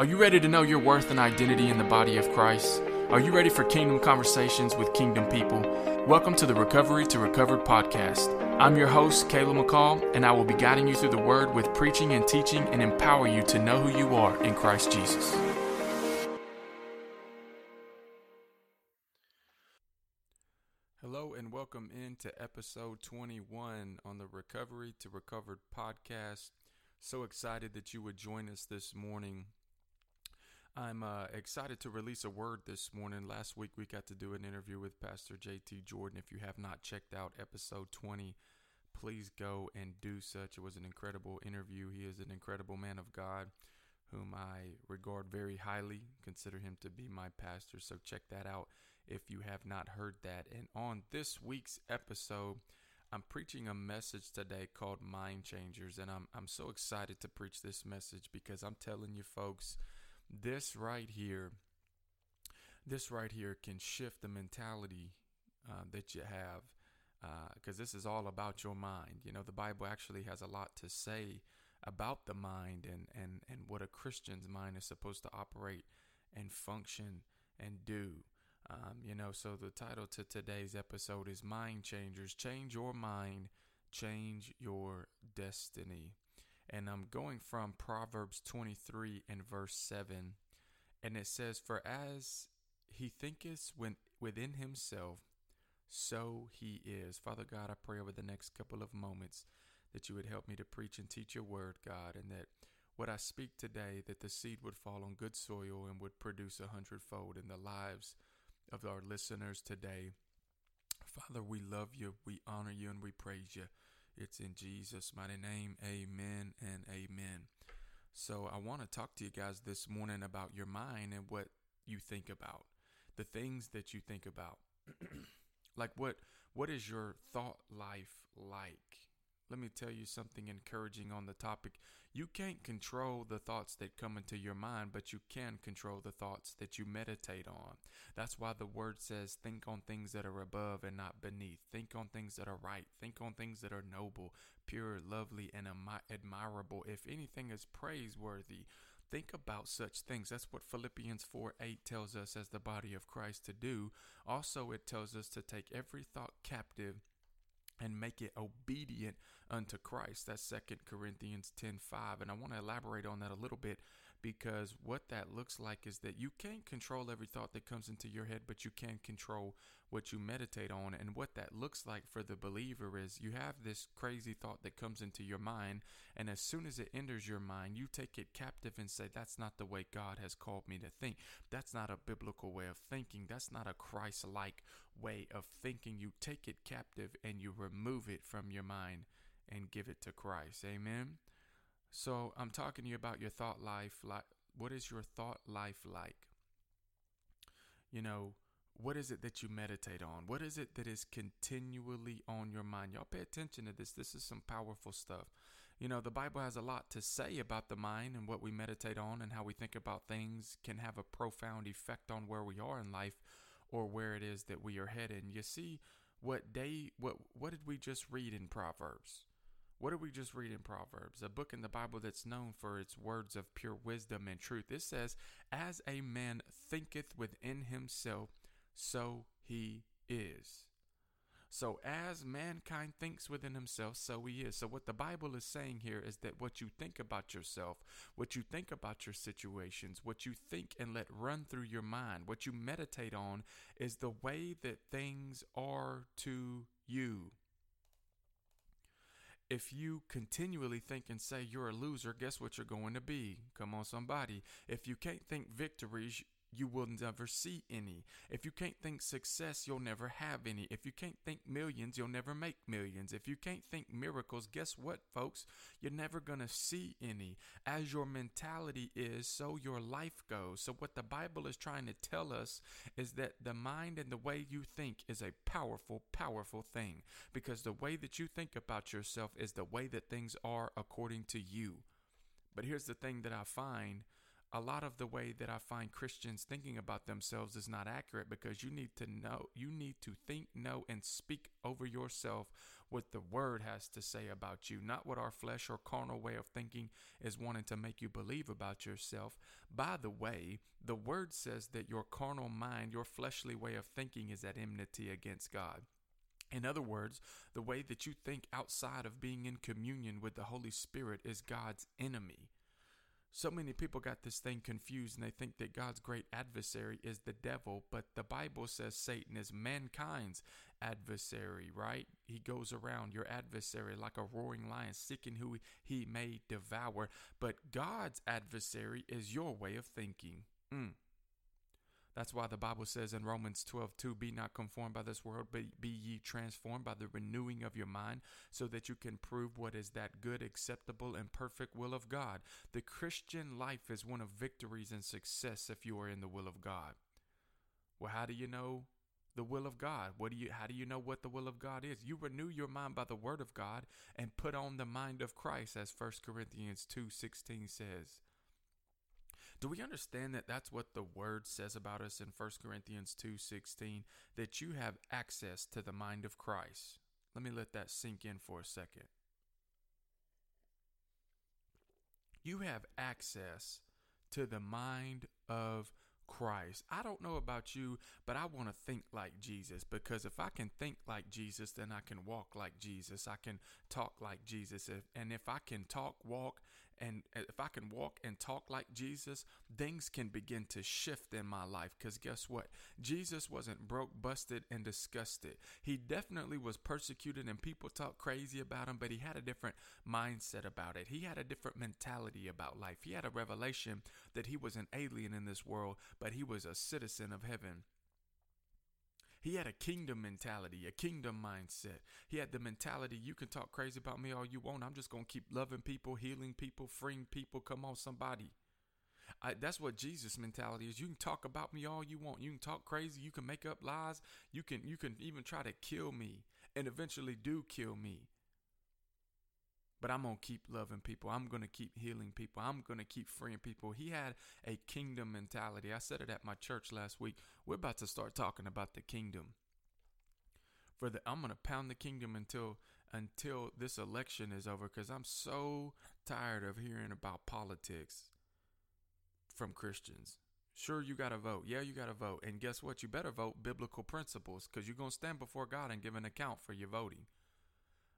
Are you ready to know your worth and identity in the body of Christ? Are you ready for kingdom conversations with kingdom people? Welcome to the Recovery to Recovered podcast. I'm your host, Caleb McCall, and I will be guiding you through the word with preaching and teaching and empower you to know who you are in Christ Jesus. Hello, and welcome into episode 21 on the Recovery to Recovered podcast. So excited that you would join us this morning. I'm uh, excited to release a word this morning. Last week we got to do an interview with Pastor JT Jordan. If you have not checked out episode 20, please go and do such. It was an incredible interview. He is an incredible man of God whom I regard very highly, consider him to be my pastor. So check that out if you have not heard that. And on this week's episode, I'm preaching a message today called Mind Changers. And I'm, I'm so excited to preach this message because I'm telling you, folks, this right here, this right here can shift the mentality uh, that you have because uh, this is all about your mind. You know, the Bible actually has a lot to say about the mind and, and, and what a Christian's mind is supposed to operate and function and do. Um, you know, so the title to today's episode is Mind Changers. Change your mind, change your destiny. And I'm going from Proverbs 23 and verse 7. And it says, For as he thinketh when, within himself, so he is. Father God, I pray over the next couple of moments that you would help me to preach and teach your word, God, and that what I speak today, that the seed would fall on good soil and would produce a hundredfold in the lives of our listeners today. Father, we love you, we honor you, and we praise you. It's in Jesus' mighty name. Amen and amen. So, I want to talk to you guys this morning about your mind and what you think about, the things that you think about. like what what is your thought life like? let me tell you something encouraging on the topic. You can't control the thoughts that come into your mind, but you can control the thoughts that you meditate on. That's why the word says, think on things that are above and not beneath. Think on things that are right. Think on things that are noble, pure, lovely, and admirable. If anything is praiseworthy, think about such things. That's what Philippians 4 8 tells us as the body of Christ to do. Also, it tells us to take every thought captive and make it obedient unto Christ. That's Second Corinthians 10 5. And I want to elaborate on that a little bit because what that looks like is that you can't control every thought that comes into your head, but you can control what you meditate on. And what that looks like for the believer is you have this crazy thought that comes into your mind, and as soon as it enters your mind, you take it captive and say, That's not the way God has called me to think. That's not a biblical way of thinking. That's not a Christ like way of thinking. You take it captive and you remove it from your mind and give it to Christ. Amen. So I'm talking to you about your thought life. Like, what is your thought life like? You know, what is it that you meditate on? What is it that is continually on your mind? Y'all pay attention to this. This is some powerful stuff. You know, the Bible has a lot to say about the mind and what we meditate on and how we think about things can have a profound effect on where we are in life or where it is that we are headed. You see what day what what did we just read in Proverbs? What did we just read in Proverbs? A book in the Bible that's known for its words of pure wisdom and truth. It says, As a man thinketh within himself, so he is. So, as mankind thinks within himself, so he is. So, what the Bible is saying here is that what you think about yourself, what you think about your situations, what you think and let run through your mind, what you meditate on, is the way that things are to you. If you continually think and say you're a loser, guess what you're going to be? Come on, somebody. If you can't think victories, you will never see any. If you can't think success, you'll never have any. If you can't think millions, you'll never make millions. If you can't think miracles, guess what, folks? You're never going to see any. As your mentality is, so your life goes. So, what the Bible is trying to tell us is that the mind and the way you think is a powerful, powerful thing. Because the way that you think about yourself is the way that things are according to you. But here's the thing that I find a lot of the way that I find Christians thinking about themselves is not accurate because you need to know, you need to think, know, and speak over yourself what the word has to say about you, not what our flesh or carnal way of thinking is wanting to make you believe about yourself. By the way, the word says that your carnal mind, your fleshly way of thinking is at enmity against God. In other words, the way that you think outside of being in communion with the Holy Spirit is God's enemy. So many people got this thing confused and they think that God's great adversary is the devil, but the Bible says Satan is mankind's adversary, right? He goes around your adversary like a roaring lion, seeking who he may devour. But God's adversary is your way of thinking. Mm. That's why the Bible says in Romans 12, 2, be not conformed by this world, but be ye transformed by the renewing of your mind, so that you can prove what is that good, acceptable, and perfect will of God. The Christian life is one of victories and success if you are in the will of God. Well, how do you know the will of God? What do you how do you know what the will of God is? You renew your mind by the word of God and put on the mind of Christ, as 1 Corinthians 2 16 says. Do we understand that that's what the word says about us in 1 Corinthians 2:16 that you have access to the mind of Christ? Let me let that sink in for a second. You have access to the mind of Christ. I don't know about you, but I want to think like Jesus because if I can think like Jesus, then I can walk like Jesus. I can talk like Jesus. And if I can talk, walk, and if I can walk and talk like Jesus, things can begin to shift in my life. Because guess what? Jesus wasn't broke, busted, and disgusted. He definitely was persecuted and people talk crazy about him, but he had a different mindset about it. He had a different mentality about life. He had a revelation that he was an alien in this world, but he was a citizen of heaven. He had a kingdom mentality, a kingdom mindset. He had the mentality you can talk crazy about me all you want. I'm just going to keep loving people, healing people, freeing people. Come on, somebody. I, that's what Jesus' mentality is. You can talk about me all you want. You can talk crazy. You can make up lies. You can you can even try to kill me, and eventually do kill me. But I'm going to keep loving people. I'm going to keep healing people. I'm going to keep freeing people. He had a kingdom mentality. I said it at my church last week. We're about to start talking about the kingdom. For the I'm going to pound the kingdom until until this election is over cuz I'm so tired of hearing about politics from Christians. Sure, you got to vote. Yeah, you got to vote. And guess what? You better vote biblical principles because you're going to stand before God and give an account for your voting.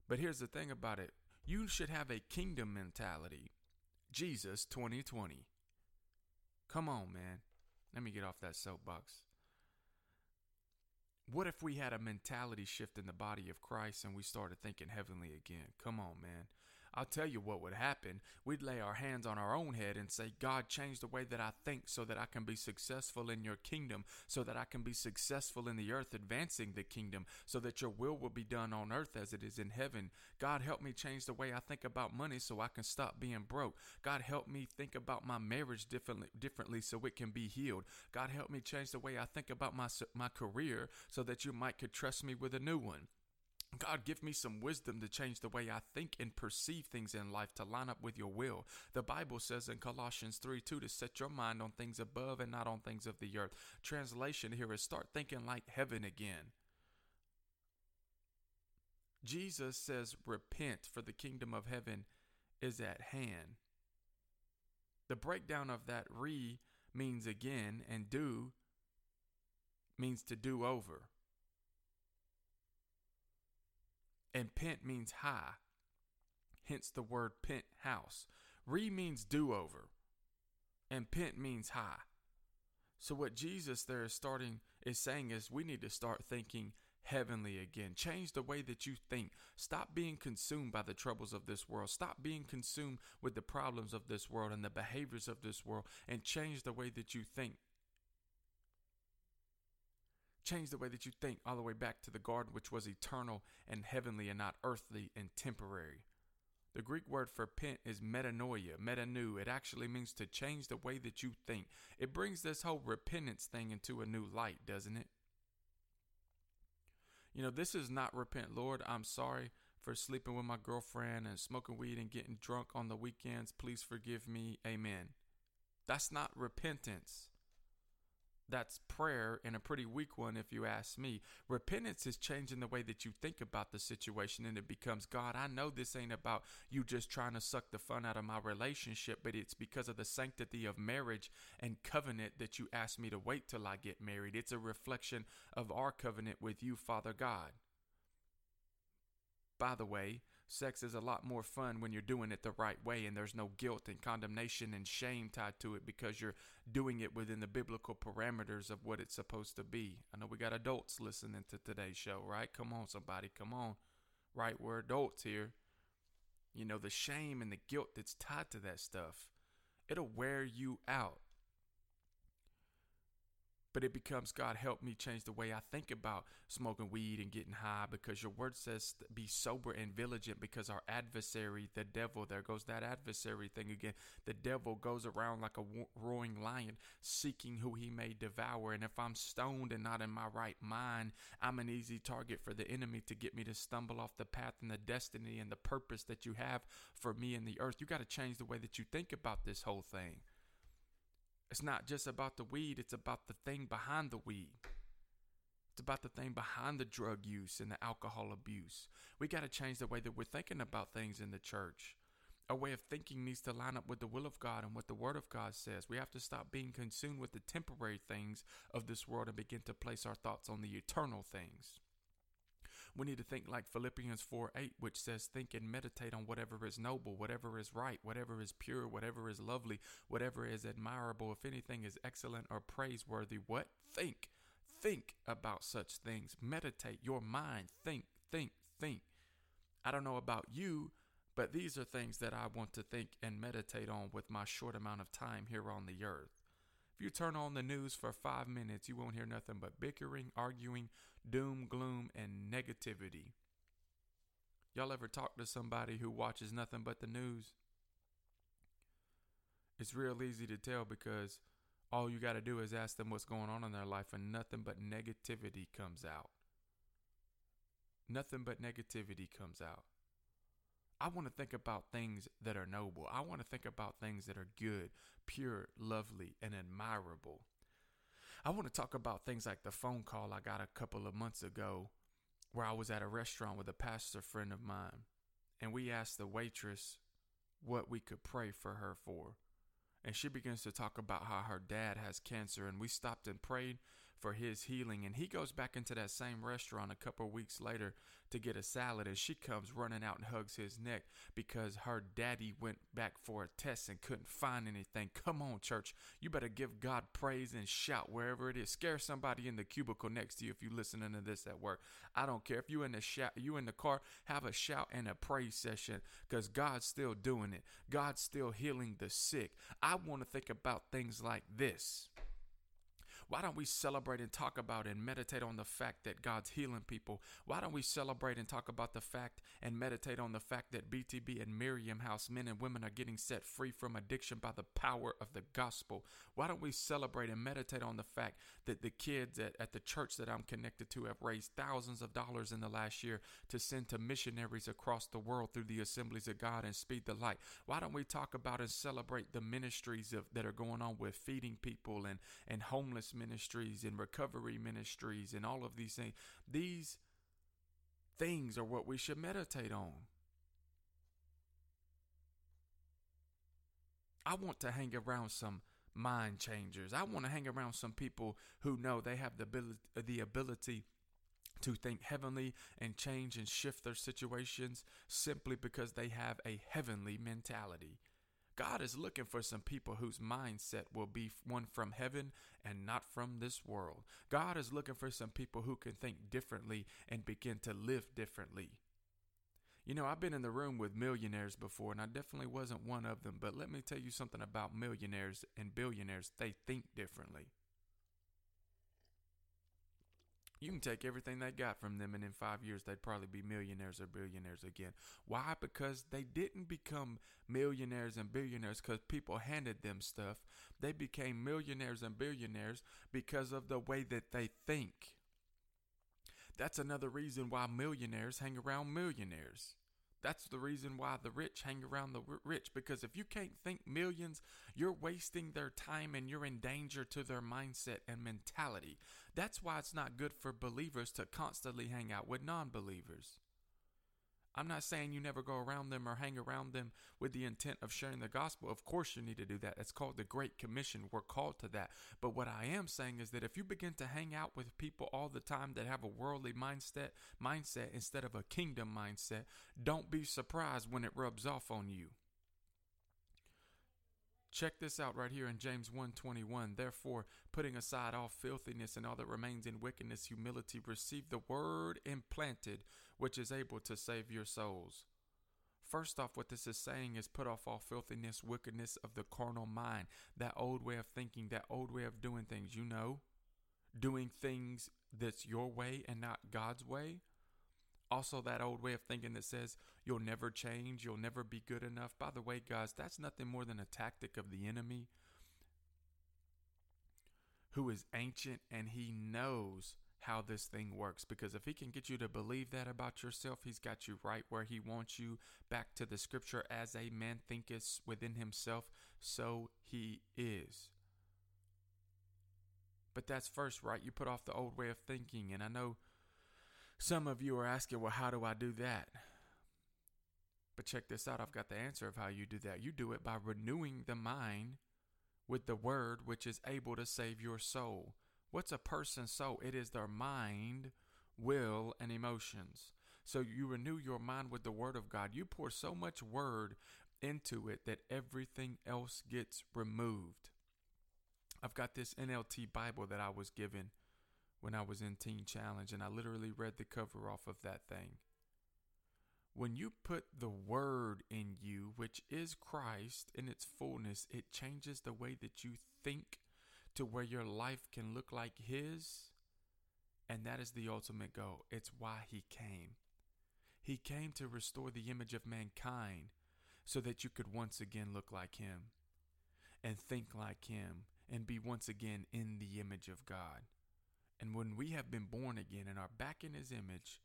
But here's the thing about it you should have a kingdom mentality. Jesus 2020. Come on, man. Let me get off that soapbox. What if we had a mentality shift in the body of Christ and we started thinking heavenly again? Come on, man. I'll tell you what would happen. We'd lay our hands on our own head and say, God, change the way that I think so that I can be successful in your kingdom, so that I can be successful in the earth, advancing the kingdom, so that your will will be done on earth as it is in heaven. God, help me change the way I think about money so I can stop being broke. God, help me think about my marriage differently, differently so it can be healed. God, help me change the way I think about my, my career so that you might could trust me with a new one. God, give me some wisdom to change the way I think and perceive things in life to line up with your will. The Bible says in Colossians 3 2 to set your mind on things above and not on things of the earth. Translation here is start thinking like heaven again. Jesus says, Repent, for the kingdom of heaven is at hand. The breakdown of that re means again, and do means to do over. And pent means high, hence the word pent house. Re means do over, and pent means high. So what Jesus there is starting is saying is we need to start thinking heavenly again. Change the way that you think. Stop being consumed by the troubles of this world. Stop being consumed with the problems of this world and the behaviors of this world and change the way that you think. Change the way that you think all the way back to the garden, which was eternal and heavenly and not earthly and temporary. The Greek word for pent is metanoia, metanu. It actually means to change the way that you think. It brings this whole repentance thing into a new light, doesn't it? You know, this is not repent. Lord, I'm sorry for sleeping with my girlfriend and smoking weed and getting drunk on the weekends. Please forgive me. Amen. That's not repentance. That's prayer and a pretty weak one, if you ask me. Repentance is changing the way that you think about the situation, and it becomes God, I know this ain't about you just trying to suck the fun out of my relationship, but it's because of the sanctity of marriage and covenant that you asked me to wait till I get married. It's a reflection of our covenant with you, Father God. By the way, Sex is a lot more fun when you're doing it the right way and there's no guilt and condemnation and shame tied to it because you're doing it within the biblical parameters of what it's supposed to be. I know we got adults listening to today's show, right? Come on, somebody, come on. Right? We're adults here. You know, the shame and the guilt that's tied to that stuff, it'll wear you out but it becomes God help me change the way I think about smoking weed and getting high because your word says be sober and vigilant because our adversary the devil there goes that adversary thing again. The devil goes around like a roaring lion seeking who he may devour and if I'm stoned and not in my right mind I'm an easy target for the enemy to get me to stumble off the path and the destiny and the purpose that you have for me in the earth. You got to change the way that you think about this whole thing it's not just about the weed, it's about the thing behind the weed. It's about the thing behind the drug use and the alcohol abuse. We got to change the way that we're thinking about things in the church. Our way of thinking needs to line up with the will of God and what the Word of God says. We have to stop being consumed with the temporary things of this world and begin to place our thoughts on the eternal things. We need to think like Philippians 4 8, which says, Think and meditate on whatever is noble, whatever is right, whatever is pure, whatever is lovely, whatever is admirable, if anything is excellent or praiseworthy. What? Think. Think about such things. Meditate your mind. Think, think, think. I don't know about you, but these are things that I want to think and meditate on with my short amount of time here on the earth. You turn on the news for five minutes, you won't hear nothing but bickering, arguing, doom, gloom, and negativity. Y'all ever talk to somebody who watches nothing but the news? It's real easy to tell because all you got to do is ask them what's going on in their life, and nothing but negativity comes out. Nothing but negativity comes out. I want to think about things that are noble. I want to think about things that are good, pure, lovely, and admirable. I want to talk about things like the phone call I got a couple of months ago where I was at a restaurant with a pastor friend of mine, and we asked the waitress what we could pray for her for. And she begins to talk about how her dad has cancer, and we stopped and prayed for his healing. And he goes back into that same restaurant a couple weeks later to get a salad and she comes running out and hugs his neck because her daddy went back for a test and couldn't find anything. Come on, church. You better give God praise and shout wherever it is. Scare somebody in the cubicle next to you if you're listening to this at work. I don't care if you in the shout, you in the car, have a shout and a praise session because God's still doing it. God's still healing the sick. I want to think about things like this. Why don't we celebrate and talk about and meditate on the fact that God's healing people? Why don't we celebrate and talk about the fact and meditate on the fact that BTB and Miriam House men and women are getting set free from addiction by the power of the gospel? Why don't we celebrate and meditate on the fact that the kids at, at the church that I'm connected to have raised thousands of dollars in the last year to send to missionaries across the world through the assemblies of God and speed the light? Why don't we talk about and celebrate the ministries of, that are going on with feeding people and, and homeless ministries and recovery ministries and all of these things. These things are what we should meditate on. I want to hang around some mind changers. I want to hang around some people who know they have the ability, the ability to think heavenly and change and shift their situations simply because they have a heavenly mentality. God is looking for some people whose mindset will be one from heaven and not from this world. God is looking for some people who can think differently and begin to live differently. You know, I've been in the room with millionaires before, and I definitely wasn't one of them, but let me tell you something about millionaires and billionaires. They think differently. You can take everything they got from them, and in five years, they'd probably be millionaires or billionaires again. Why? Because they didn't become millionaires and billionaires because people handed them stuff. They became millionaires and billionaires because of the way that they think. That's another reason why millionaires hang around millionaires. That's the reason why the rich hang around the rich because if you can't think millions, you're wasting their time and you're in danger to their mindset and mentality. That's why it's not good for believers to constantly hang out with non believers. I'm not saying you never go around them or hang around them with the intent of sharing the gospel. Of course, you need to do that. It's called the Great Commission. We're called to that. But what I am saying is that if you begin to hang out with people all the time that have a worldly mindset, mindset instead of a kingdom mindset, don't be surprised when it rubs off on you. Check this out right here in James 1:21. Therefore, putting aside all filthiness and all that remains in wickedness, humility, receive the word implanted, which is able to save your souls. First off, what this is saying is put off all filthiness, wickedness of the carnal mind, that old way of thinking, that old way of doing things, you know, doing things that's your way and not God's way. Also, that old way of thinking that says you'll never change, you'll never be good enough. By the way, guys, that's nothing more than a tactic of the enemy who is ancient and he knows how this thing works. Because if he can get you to believe that about yourself, he's got you right where he wants you back to the scripture as a man thinketh within himself, so he is. But that's first, right? You put off the old way of thinking. And I know some of you are asking, well, how do I do that? But check this out. I've got the answer of how you do that. You do it by renewing the mind with the word which is able to save your soul. What's a person's soul? It is their mind, will, and emotions. So you renew your mind with the word of God. You pour so much word into it that everything else gets removed. I've got this NLT Bible that I was given when I was in Teen Challenge, and I literally read the cover off of that thing. When you put the Word in you, which is Christ in its fullness, it changes the way that you think to where your life can look like His. And that is the ultimate goal. It's why He came. He came to restore the image of mankind so that you could once again look like Him and think like Him and be once again in the image of God. And when we have been born again and are back in his image,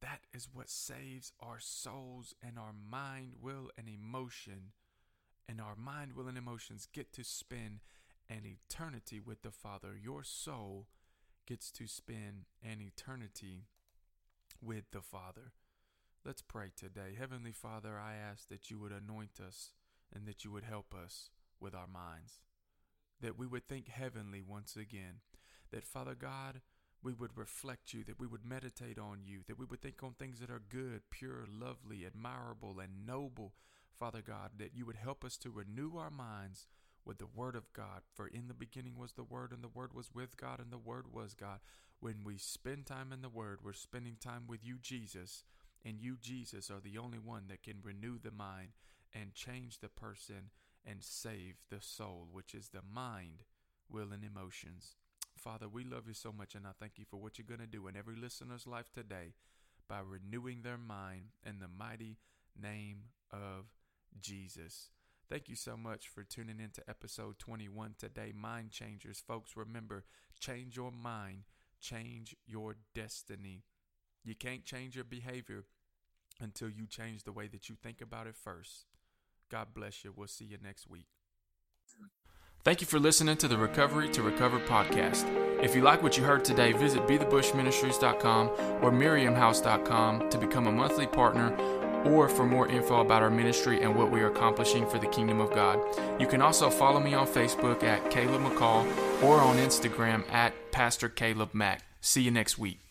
that is what saves our souls and our mind, will, and emotion. And our mind, will, and emotions get to spend an eternity with the Father. Your soul gets to spend an eternity with the Father. Let's pray today. Heavenly Father, I ask that you would anoint us and that you would help us with our minds, that we would think heavenly once again that, Father God, we would reflect you, that we would meditate on you, that we would think on things that are good, pure, lovely, admirable, and noble, Father God, that you would help us to renew our minds with the Word of God. For in the beginning was the Word, and the Word was with God, and the Word was God. When we spend time in the Word, we're spending time with you, Jesus, and you, Jesus, are the only one that can renew the mind and change the person and save the soul, which is the mind, will, and emotions. Father, we love you so much, and I thank you for what you're going to do in every listener's life today by renewing their mind in the mighty name of Jesus. Thank you so much for tuning in to episode 21 today, Mind Changers. Folks, remember, change your mind, change your destiny. You can't change your behavior until you change the way that you think about it first. God bless you. We'll see you next week. Thank you for listening to the Recovery to Recover podcast. If you like what you heard today, visit bethebushministries.com or miriamhouse.com to become a monthly partner or for more info about our ministry and what we are accomplishing for the kingdom of God. You can also follow me on Facebook at Caleb McCall or on Instagram at Pastor Caleb Mack. See you next week.